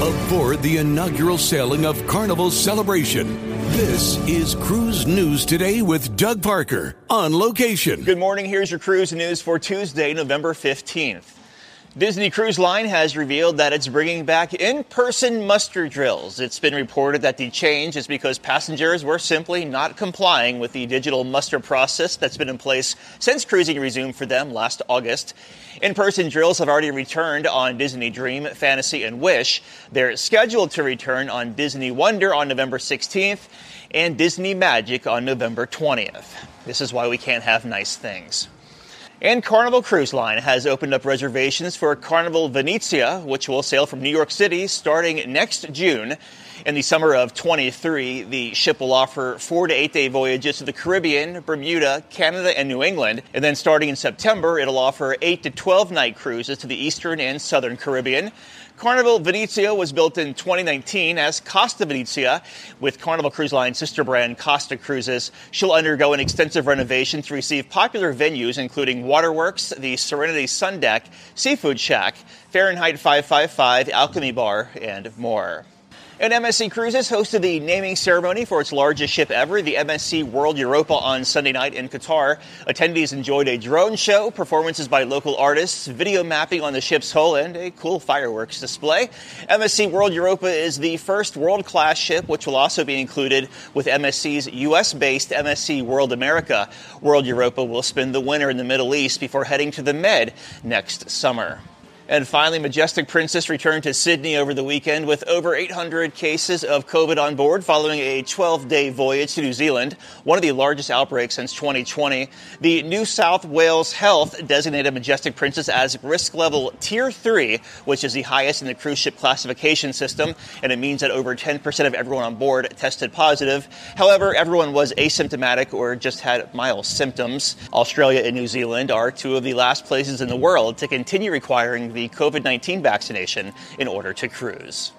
Aboard the inaugural sailing of Carnival Celebration. This is Cruise News Today with Doug Parker on location. Good morning. Here's your cruise news for Tuesday, November 15th. Disney Cruise Line has revealed that it's bringing back in person muster drills. It's been reported that the change is because passengers were simply not complying with the digital muster process that's been in place since cruising resumed for them last August. In person drills have already returned on Disney Dream, Fantasy, and Wish. They're scheduled to return on Disney Wonder on November 16th and Disney Magic on November 20th. This is why we can't have nice things. And Carnival Cruise Line has opened up reservations for Carnival Venezia, which will sail from New York City starting next June. In the summer of 23, the ship will offer four to eight day voyages to the Caribbean, Bermuda, Canada, and New England. And then starting in September, it'll offer eight to 12 night cruises to the Eastern and Southern Caribbean. Carnival Venezia was built in 2019 as Costa Venezia with Carnival Cruise Line's sister brand Costa Cruises. She'll undergo an extensive renovation to receive popular venues including Waterworks, the Serenity Sun Deck, Seafood Shack, Fahrenheit 555, Alchemy Bar, and more. And MSC Cruises hosted the naming ceremony for its largest ship ever, the MSC World Europa, on Sunday night in Qatar. Attendees enjoyed a drone show, performances by local artists, video mapping on the ship's hull, and a cool fireworks display. MSC World Europa is the first world class ship, which will also be included with MSC's U.S. based MSC World America. World Europa will spend the winter in the Middle East before heading to the Med next summer. And finally, Majestic Princess returned to Sydney over the weekend with over 800 cases of COVID on board following a 12 day voyage to New Zealand, one of the largest outbreaks since 2020. The New South Wales Health designated Majestic Princess as risk level tier 3, which is the highest in the cruise ship classification system, and it means that over 10% of everyone on board tested positive. However, everyone was asymptomatic or just had mild symptoms. Australia and New Zealand are two of the last places in the world to continue requiring the the COVID 19 vaccination in order to cruise.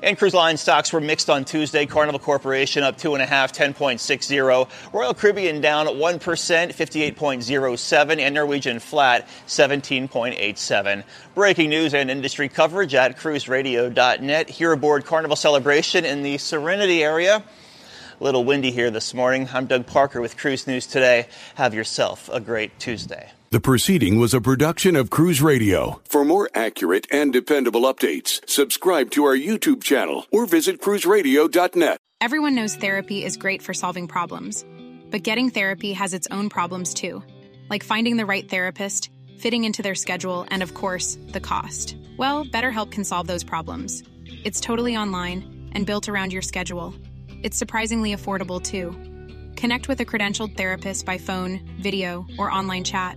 And cruise line stocks were mixed on Tuesday. Carnival Corporation up 2.5, 10.60. Royal Caribbean down 1%, 58.07. And Norwegian flat, 17.87. Breaking news and industry coverage at cruiseradio.net. Here aboard Carnival Celebration in the Serenity area. A little windy here this morning. I'm Doug Parker with Cruise News Today. Have yourself a great Tuesday. The proceeding was a production of Cruise Radio. For more accurate and dependable updates, subscribe to our YouTube channel or visit cruiseradio.net. Everyone knows therapy is great for solving problems, but getting therapy has its own problems too, like finding the right therapist, fitting into their schedule, and of course, the cost. Well, BetterHelp can solve those problems. It's totally online and built around your schedule. It's surprisingly affordable too. Connect with a credentialed therapist by phone, video, or online chat